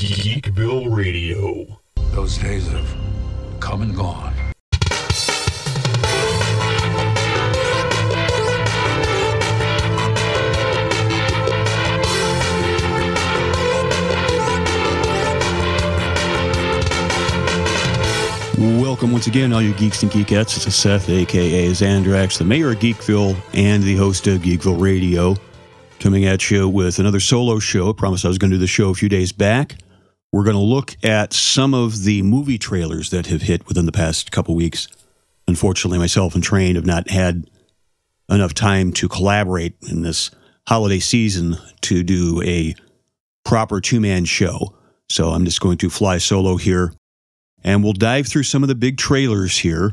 Geekville Radio. Those days have come and gone. Welcome once again, all you geeks and geekettes. This is Seth, aka Zandrax, the mayor of Geekville and the host of Geekville Radio, coming at you with another solo show. I promised I was going to do the show a few days back. We're going to look at some of the movie trailers that have hit within the past couple weeks. Unfortunately, myself and Train have not had enough time to collaborate in this holiday season to do a proper two man show. So I'm just going to fly solo here and we'll dive through some of the big trailers here.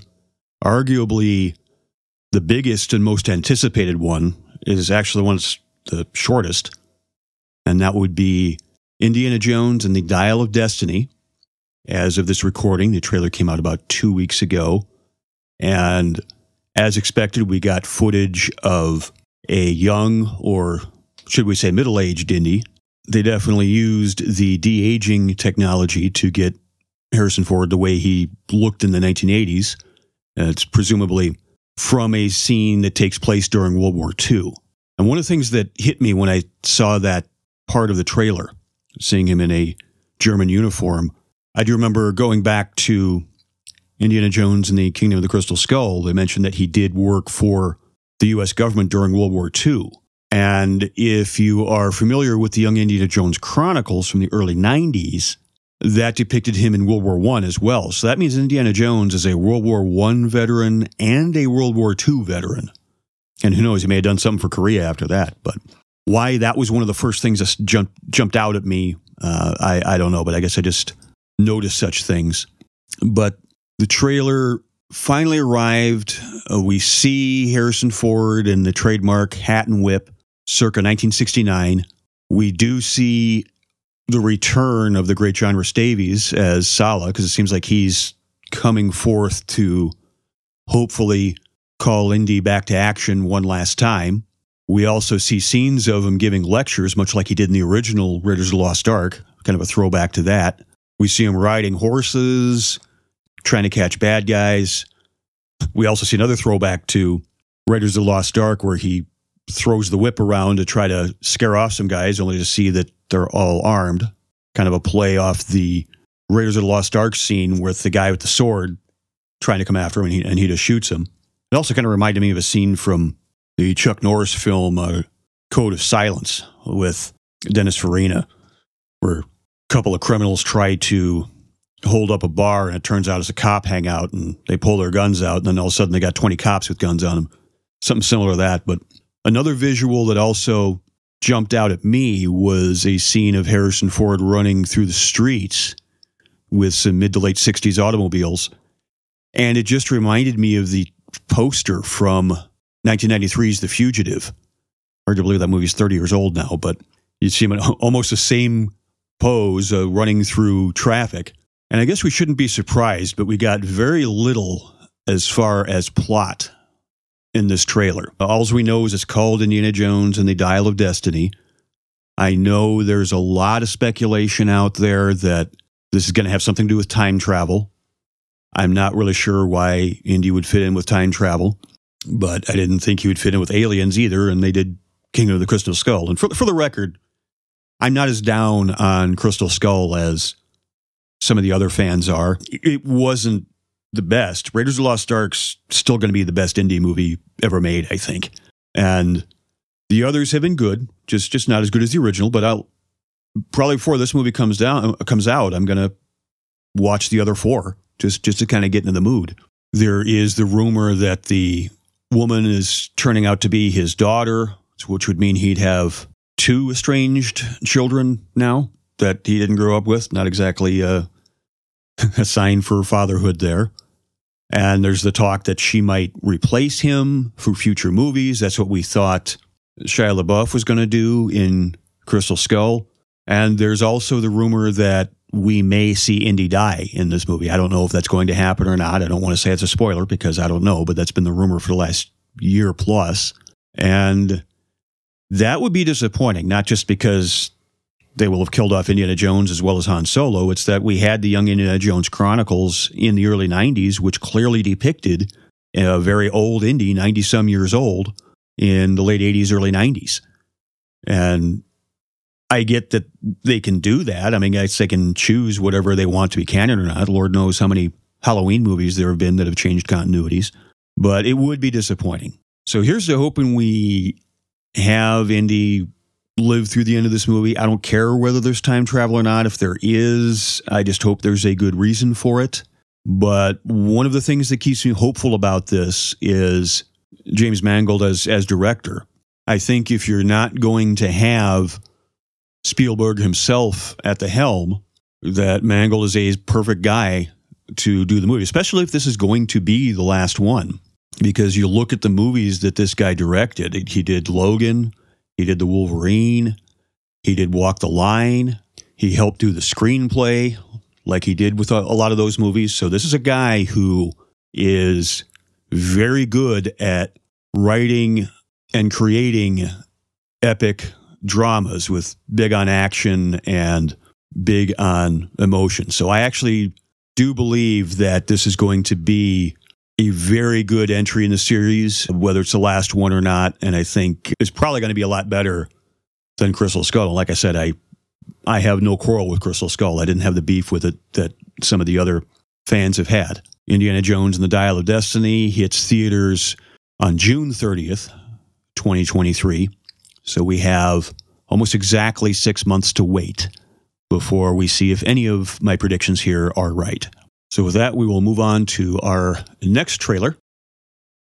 Arguably, the biggest and most anticipated one is actually one that's the shortest, and that would be Indiana Jones and the Dial of Destiny. As of this recording, the trailer came out about two weeks ago, and as expected, we got footage of a young, or should we say middle aged Indy. They definitely used the de aging technology to get Harrison Ford the way he looked in the 1980s. Uh, it's presumably from a scene that takes place during World War II. And one of the things that hit me when I saw that part of the trailer, seeing him in a German uniform, I do remember going back to Indiana Jones and the Kingdom of the Crystal Skull. They mentioned that he did work for the U.S. government during World War II. And if you are familiar with the Young Indiana Jones Chronicles from the early 90s, that depicted him in World War One as well. So that means Indiana Jones is a World War One veteran and a World War Two veteran. And who knows, he may have done something for Korea after that. But why that was one of the first things that jumped jumped out at me, uh, I I don't know. But I guess I just noticed such things. But the trailer finally arrived. Uh, we see Harrison Ford in the trademark hat and whip, circa 1969. We do see the return of the great John Rhys-Davies as Sallah because it seems like he's coming forth to hopefully call Indy back to action one last time. We also see scenes of him giving lectures, much like he did in the original Raiders of the Lost Ark, kind of a throwback to that. We see him riding horses, trying to catch bad guys. We also see another throwback to Raiders of the Lost Ark, where he throws the whip around to try to scare off some guys, only to see that they're all armed. Kind of a play off the Raiders of the Lost Ark scene with the guy with the sword trying to come after him and he, and he just shoots him. It also kind of reminded me of a scene from the Chuck Norris film uh, Code of Silence with Dennis Farina, where a couple of criminals try to hold up a bar and it turns out it's a cop hangout and they pull their guns out and then all of a sudden they got 20 cops with guns on them. Something similar to that. But another visual that also jumped out at me was a scene of Harrison Ford running through the streets with some mid to late 60s automobiles. And it just reminded me of the poster from 1993's The Fugitive. Hard to believe that movie's 30 years old now, but you see him in almost the same pose uh, running through traffic. And I guess we shouldn't be surprised, but we got very little as far as plot in this trailer. All we know is it's called Indiana Jones and the Dial of Destiny. I know there's a lot of speculation out there that this is going to have something to do with time travel. I'm not really sure why Indy would fit in with time travel, but I didn't think he would fit in with aliens either, and they did Kingdom of the Crystal Skull. And for, for the record, I'm not as down on Crystal Skull as some of the other fans are. It wasn't the best. Raiders of the Lost Ark's still going to be the best Indy movie ever made, I think. And the others have been good, just just not as good as the original. But I'll probably before this movie comes down uh, comes out, I'm going to watch the other four just just to kind of get into the mood. There is the rumor that the woman is turning out to be his daughter, which would mean he'd have two estranged children now that he didn't grow up with. Not exactly uh, a, a sign for fatherhood there. And there's the talk that she might replace him for future movies. That's what we thought Shia LaBeouf was going to do in Crystal Skull. And there's also the rumor that we may see Indy die in this movie. I don't know if that's going to happen or not. I don't want to say it's a spoiler because I don't know, but that's been the rumor for the last year plus. And that would be disappointing, not just because they will have killed off Indiana Jones as well as Han Solo. It's that we had the Young Indiana Jones Chronicles in the early 90s, which clearly depicted a very old Indy, 90 some years old, in the late 80s, early 90s. And I get that they can do that. I mean, I guess they can choose whatever they want to be canon or not. Lord knows how many Halloween movies there have been that have changed continuities, but it would be disappointing. So here's to hoping we have Indy live through the end of this movie. I don't care whether there's time travel or not. If there is, I just hope there's a good reason for it. But one of the things that keeps me hopeful about this is James Mangold as as director. I think if you're not going to have Spielberg himself at the helm, that Mangold is a perfect guy to do the movie, especially if this is going to be the last one. Because you look at the movies that this guy directed, he did Logan, he did The Wolverine, he did Walk the Line, he helped do the screenplay, like he did with a, a lot of those movies. So this is a guy who is very good at writing and creating epic dramas with big on action and big on emotion. So I actually do believe that this is going to be a very good entry in the series, whether it's the last one or not. And I think it's probably going to be a lot better than Crystal Skull. Like I said, I I have no quarrel with Crystal Skull. I didn't have the beef with it that some of the other fans have had. Indiana Jones and the Dial of Destiny hits theaters on June 30th, 2023. So we have almost exactly six months to wait before we see if any of my predictions here are right. So, with that, we will move on to our next trailer.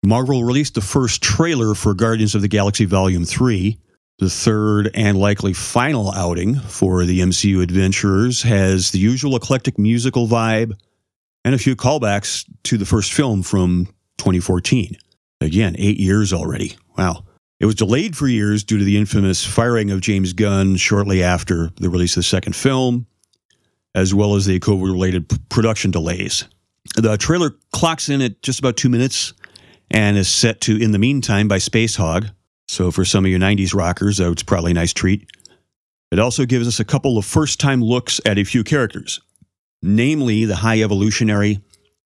Marvel released the first trailer for Guardians of the Galaxy Volume 3. The third and likely final outing for the MCU adventurers has the usual eclectic musical vibe and a few callbacks to the first film from 2014. Again, eight years already. Wow. It was delayed for years due to the infamous firing of James Gunn shortly after the release of the second film, as well as the COVID related p- production delays. The trailer clocks in at just about two minutes and is set to In the Meantime by Spacehog. So for some of you 90s rockers, uh, it's probably a nice treat. It also gives us a couple of first time looks at a few characters, namely the High Evolutionary,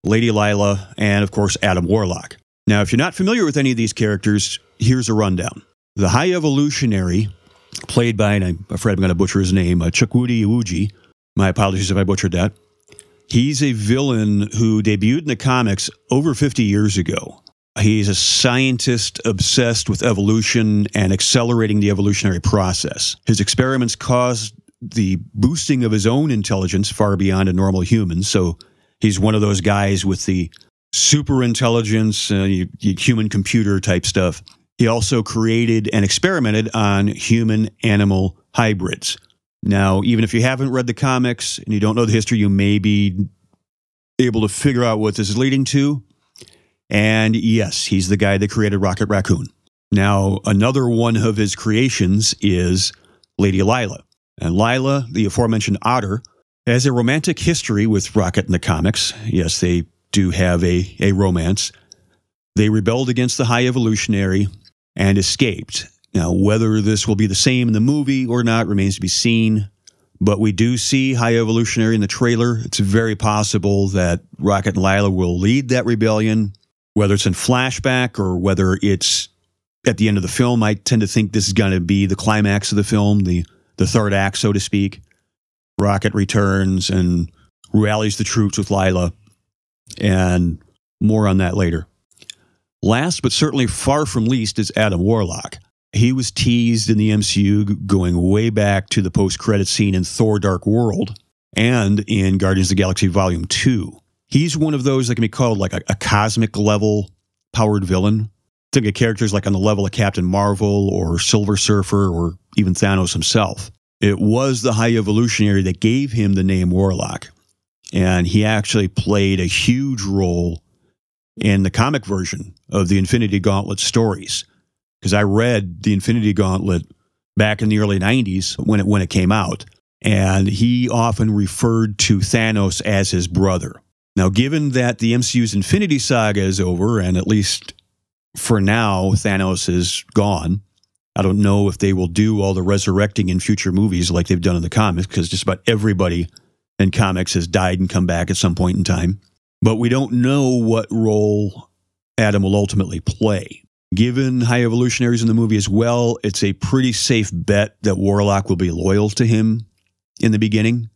Lady Lylla, and of course Adam Warlock. Now, if you're not familiar with any of these characters, here's a rundown. The High Evolutionary, played by, and I'm afraid I'm going to butcher his name, uh, Chukwudi Iwuji. My apologies if I butchered that. He's a villain who debuted in the comics over 50 years ago. He's a scientist obsessed with evolution and accelerating the evolutionary process. His experiments caused the boosting of his own intelligence far beyond a normal human. So he's one of those guys with the super intelligence, uh, human computer type stuff. He also created and experimented on human animal hybrids. Now, even if you haven't read the comics and you don't know the history, you may be able to figure out what this is leading to. And yes, he's the guy that created Rocket Raccoon. Now, another one of his creations is Lady Lylla. And Lylla, the aforementioned otter, has a romantic history with Rocket in the comics. Yes, they do have a, a romance. They rebelled against the High Evolutionary and escaped. Now, whether this will be the same in the movie or not remains to be seen. But we do see High Evolutionary in the trailer. It's very possible that Rocket and Lylla will lead that rebellion, whether it's in flashback or whether it's at the end of the film. I tend to think this is going to be the climax of the film, the, the third act, so to speak. Rocket returns and rallies the troops with Lylla, and more on that later. Last but certainly far from least is Adam Warlock. He was teased in the MCU going way back to the post credit scene in Thor Dark World and in Guardians of the Galaxy Volume 2. He's one of those that can be called like a, a cosmic level powered villain. Think of characters like on the level of Captain Marvel or Silver Surfer or even Thanos himself. It was the High Evolutionary that gave him the name Warlock. And he actually played a huge role in the comic version of the Infinity Gauntlet stories because I read the Infinity Gauntlet back in the early 90s when it when it came out and he often referred to Thanos as his brother. Now given that the MCU's Infinity Saga is over and at least for now Thanos is gone I don't know if they will do all the resurrecting in future movies like they've done in the comics, because just about everybody in comics has died and come back at some point in time. But we don't know what role Adam will ultimately play. Given high evolutionaries in the movie as well, it's a pretty safe bet that Warlock will be loyal to him in the beginning.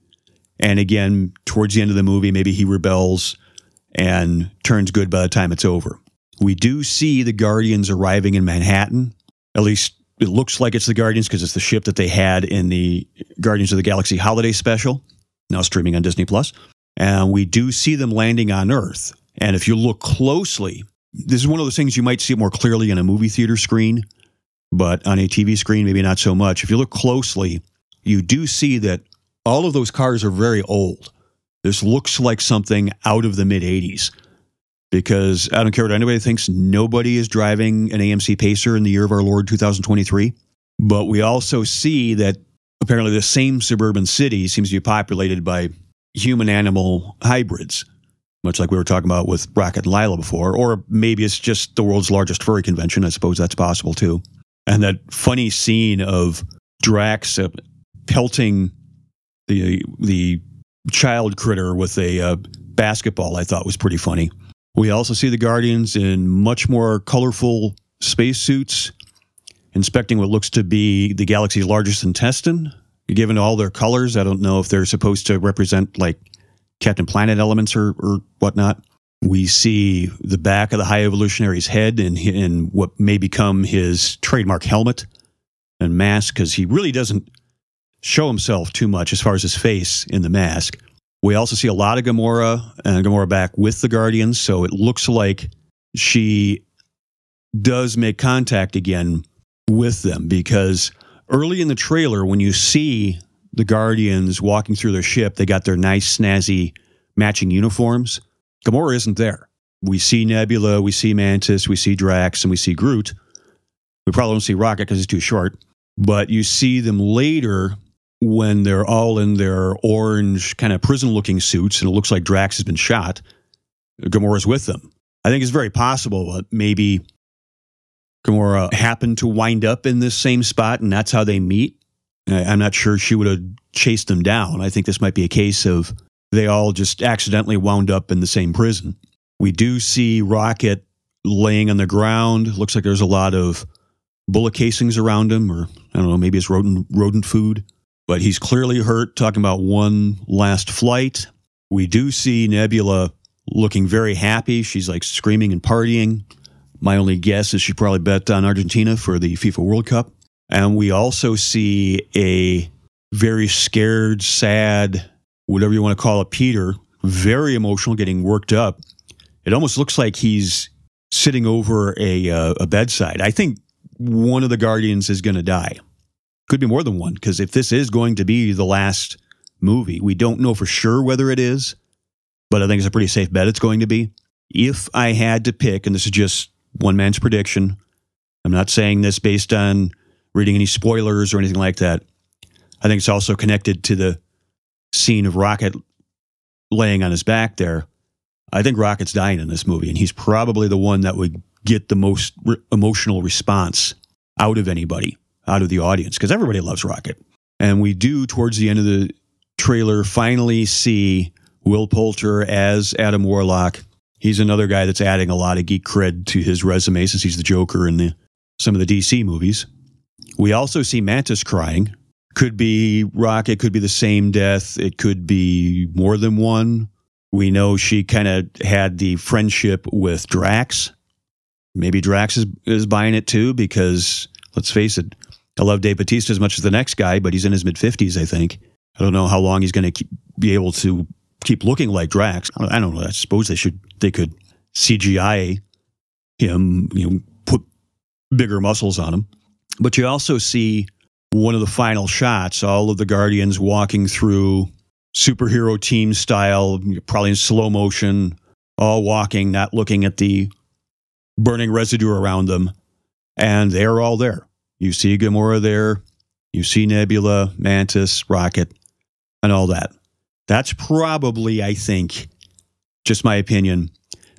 And again, towards the end of the movie, maybe he rebels and turns good by the time it's over. We do see the Guardians arriving in Manhattan. At least it looks like it's the Guardians because it's the ship that they had in the Guardians of the Galaxy holiday special, now streaming on Disney Plus. And we do see them landing on Earth. And if you look closely, this is one of those things you might see more clearly in a movie theater screen, but on a TV screen, maybe not so much. If you look closely, you do see that all of those cars are very old. This looks like something out of the mid 80s because I don't care what anybody thinks, nobody is driving an AMC Pacer in the year of our Lord 2023. But we also see that apparently the same suburban city seems to be populated by human animal hybrids, much like we were talking about with Rocket and Lylla before. Or maybe it's just the world's largest furry convention. I suppose that's possible too. And that funny scene of Drax uh, pelting the the child critter with a uh, basketball, I thought was pretty funny. We also see the Guardians in much more colorful spacesuits, inspecting what looks to be the galaxy's largest intestine. Given all their colors, I don't know if they're supposed to represent like Captain Planet elements or, or whatnot. We see the back of the High Evolutionary's head in, in what may become his trademark helmet and mask, because he really doesn't show himself too much as far as his face in the mask. We also see a lot of Gamora and Gamora back with the Guardians, so it looks like she does make contact again with them because early in the trailer, when you see the Guardians walking through their ship, they got their nice, snazzy matching uniforms. Gamora isn't there. We see Nebula, we see Mantis, we see Drax, and we see Groot. We probably don't see Rocket because he's too short. But you see them later when they're all in their orange kind of prison looking suits and it looks like Drax has been shot, Gamora's with them. I think it's very possible that maybe Gamora uh, happened to wind up in this same spot and that's how they meet. I'm not sure she would have chased them down. I think this might be a case of they all just accidentally wound up in the same prison. We do see Rocket laying on the ground. Looks like there's a lot of bullet casings around him, or I don't know, maybe it's rodent rodent food but he's clearly hurt, talking about one last flight. We do see Nebula looking very happy. She's like screaming and partying. My only guess is she probably bet on Argentina for the FIFA World Cup. And we also see a very scared, sad, whatever you want to call it, Peter, very emotional, getting worked up. It almost looks like he's sitting over a, uh, a bedside. I think one of the Guardians is going to die. Could be more than one, because if this is going to be the last movie, we don't know for sure whether it is, but I think it's a pretty safe bet it's going to be. If I had to pick, and this is just one man's prediction, I'm not saying this based on reading any spoilers or anything like that. I think it's also connected to the scene of Rocket laying on his back there. I think Rocket's dying in this movie, and he's probably the one that would get the most re- emotional response out of anybody out of the audience because everybody loves Rocket. And we do, towards the end of the trailer, finally see Will Poulter as Adam Warlock. He's another guy that's adding a lot of geek cred to his resume since he's the Joker in the, some of the DC movies. We also see Mantis crying. Could be Rocket, could be the same death, it could be more than one. We know she kind of had the friendship with Drax. Maybe Drax is, is buying it too because let's face it, I love Dave Batista as much as the next guy, but he's in his mid 50s, I think. I don't know how long he's going to be able to keep looking like Drax. I don't know. I suppose they should, they could CGI him, you know, put bigger muscles on him. But you also see one of the final shots, all of the Guardians walking through superhero team style, probably in slow motion, all walking, not looking at the burning residue around them. And they're all there. You see Gamora there. You see Nebula, Mantis, Rocket, and all that. That's probably, I think, just my opinion,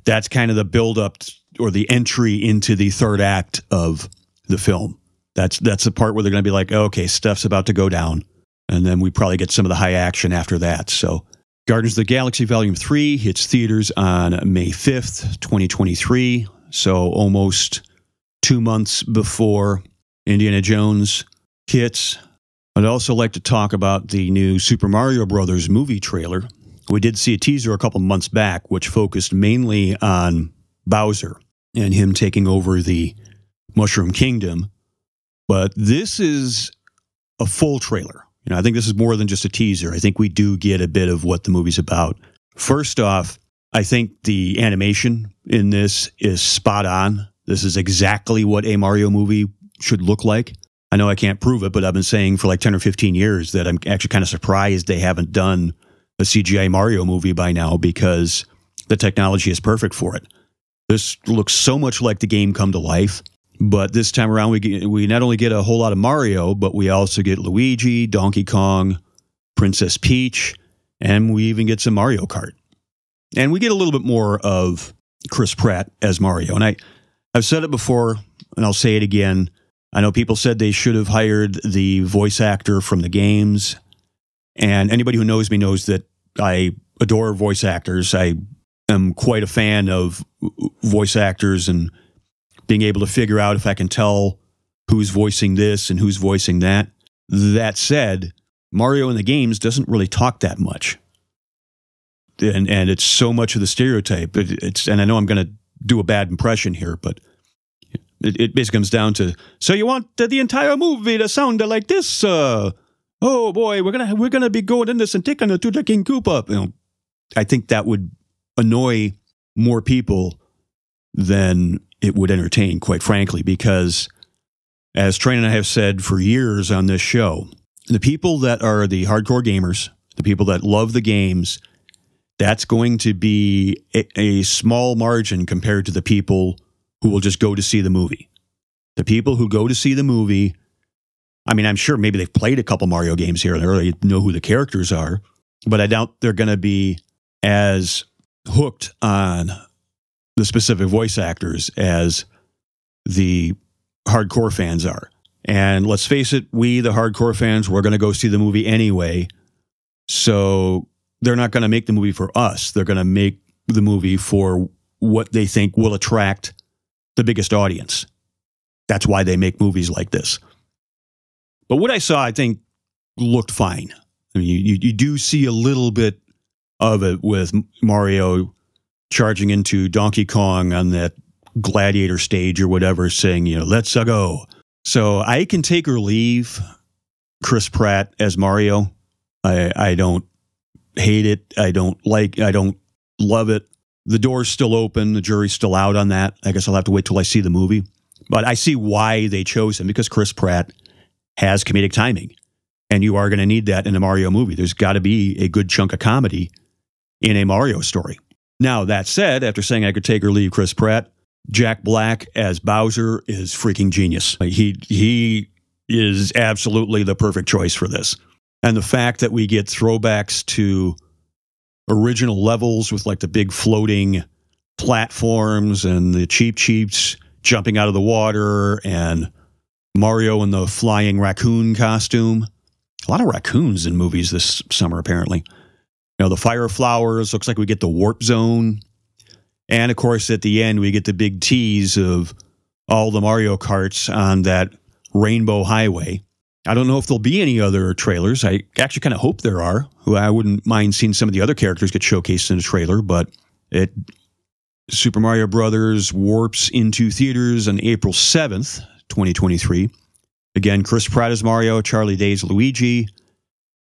that's kind of the build up or the entry into the third act of the film. That's that's the part where they're going to be like, okay, stuff's about to go down, and then we probably get some of the high action after that. So, Guardians of the Galaxy Volume Three hits theaters on May fifth, twenty twenty three. So almost two months before Indiana Jones hits. I'd also like to talk about the new Super Mario Brothers movie trailer. We did see a teaser a couple months back, which focused mainly on Bowser and him taking over the Mushroom Kingdom. But this is a full trailer. You know, I think this is more than just a teaser. I think we do get a bit of what the movie's about. First off, I think the animation in this is spot on. This is exactly what a Mario movie should look like. I know I can't prove it, but I've been saying for like 10 or 15 years that I'm actually kind of surprised they haven't done a CGI Mario movie by now because the technology is perfect for it. This looks so much like the game come to life, but this time around we get, we not only get a whole lot of Mario, but we also get Luigi, Donkey Kong, Princess Peach, and we even get some Mario Kart. And we get a little bit more of Chris Pratt as Mario. And I I've said it before and I'll say it again. I know people said they should have hired the voice actor from the games. And anybody who knows me knows that I adore voice actors. I am quite a fan of voice actors and being able to figure out if I can tell who's voicing this and who's voicing that. That said, Mario in the games doesn't really talk that much. And and it's so much of the stereotype. It's and I know I'm going to do a bad impression here, but it, it basically comes down to so you want the entire movie to sound like this? Uh, oh boy, we're gonna we're gonna be going in this and taking it to the King Koopa. You know, I think that would annoy more people than it would entertain, quite frankly, because as Train and I have said for years on this show, the people that are the hardcore gamers, the people that love the games, that's going to be a, a small margin compared to the people who will just go to see the movie. The people who go to see the movie, I mean, I'm sure maybe they've played a couple Mario games here and there, they know who the characters are, but I doubt they're going to be as hooked on the specific voice actors as the hardcore fans are. And let's face it, we, the hardcore fans, we're going to go see the movie anyway. So they're not going to make the movie for us. They're going to make the movie for what they think will attract the biggest audience. That's why they make movies like this. But what I saw, I think, looked fine. I mean, you, you do see a little bit of it with Mario charging into Donkey Kong on that gladiator stage or whatever, saying, you know, let's go. So I can take or leave Chris Pratt as Mario. I, I don't hate it. I don't like, I don't love it the door's still open. The jury's still out on that. I guess I'll have to wait till I see the movie. But I see why they chose him because Chris Pratt has comedic timing. And you are going to need that in a Mario movie. There's got to be a good chunk of comedy in a Mario story. Now, that said, after saying I could take or leave Chris Pratt, Jack Black as Bowser is freaking genius. He, he is absolutely the perfect choice for this. And the fact that we get throwbacks to original levels with like the big floating platforms and the Cheep Cheeps jumping out of the water and Mario in the flying raccoon costume. A lot of raccoons in movies this summer, apparently. You know, the fire flowers, looks like we get the warp zone. And of course, at the end, we get the big tease of all the Mario Karts on that rainbow highway. I don't know if there'll be any other trailers. I actually kind of hope there are. I wouldn't mind seeing some of the other characters get showcased in a trailer, but it Super Mario Brothers warps into theaters on April 7th, 2023. Again, Chris Pratt is Mario, Charlie Day is Luigi,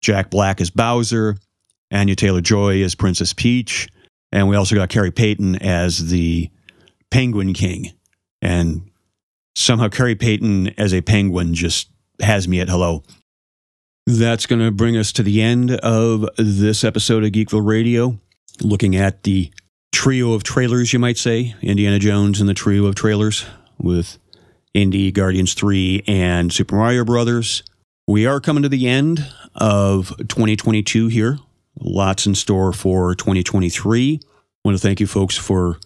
Jack Black is Bowser, Anya Taylor Joy is Princess Peach, and we also got Khary Payton as the Penguin King. And somehow Khary Payton as a penguin just has me at hello. That's going to bring us to the end of this episode of Geekville Radio, looking at the trio of trailers, you might say Indiana Jones and the trio of trailers with Indy, Guardians 3, and Super Mario Brothers. We are coming to the end of 2022 here. Lots in store for 2023. I want to thank you folks for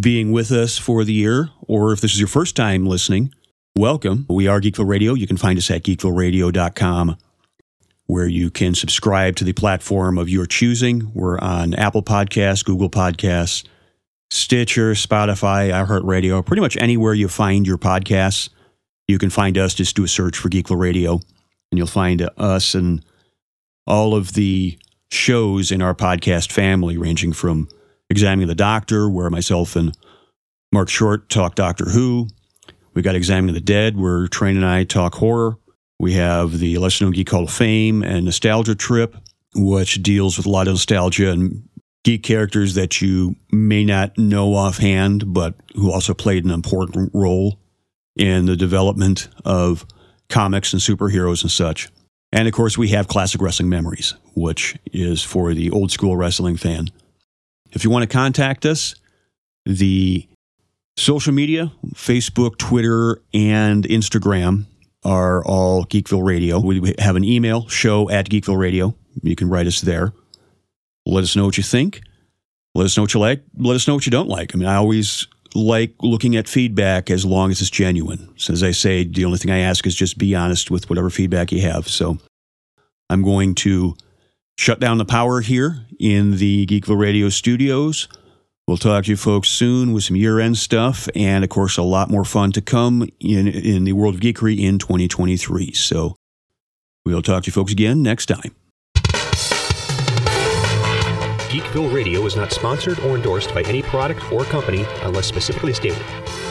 being with us for the year, or if this is your first time listening, welcome. We are Geekville Radio. You can find us at geekvilleradio.com where you can subscribe to the platform of your choosing. We're on Apple Podcasts, Google Podcasts, Stitcher, Spotify, iHeartRadio, pretty much anywhere you find your podcasts. You can find us. Just do a search for Geekville Radio, and you'll find us and all of the shows in our podcast family, ranging from Examining the Doctor, where myself and Mark Short talk Doctor Who. We got Examining the Dead, where Train and I talk horror. We have the Lesser Known Geek Hall of Fame and Nostalgia Trip, which deals with a lot of nostalgia and geek characters that you may not know offhand, but who also played an important role in the development of comics and superheroes and such. And of course, we have Classic Wrestling Memories, which is for the old school wrestling fan. If you want to contact us, the social media Facebook, Twitter, and Instagram are all Geekville Radio. We have an email, show at Geekville Radio. You can write us there. Let us know what you think. Let us know what you like. Let us know what you don't like. I mean, I always like looking at feedback as long as it's genuine. So, as I say, the only thing I ask is just be honest with whatever feedback you have. So, I'm going to shut down the power here in the Geekville Radio studios. We'll talk to you folks soon with some year end stuff and, of course, a lot more fun to come in, in the world of geekery in 2023. So we'll talk to you folks again next time. Geekville Radio is not sponsored or endorsed by any product or company unless specifically stated.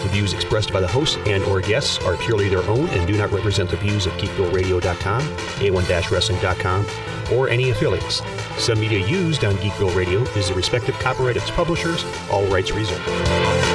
The views expressed by the hosts and or guests are purely their own and do not represent the views of GeekvilleRadio.com, A1-Wrestling.com, or any affiliates. Some media used on Geekville Radio is the respective copyright of its publishers, all rights reserved.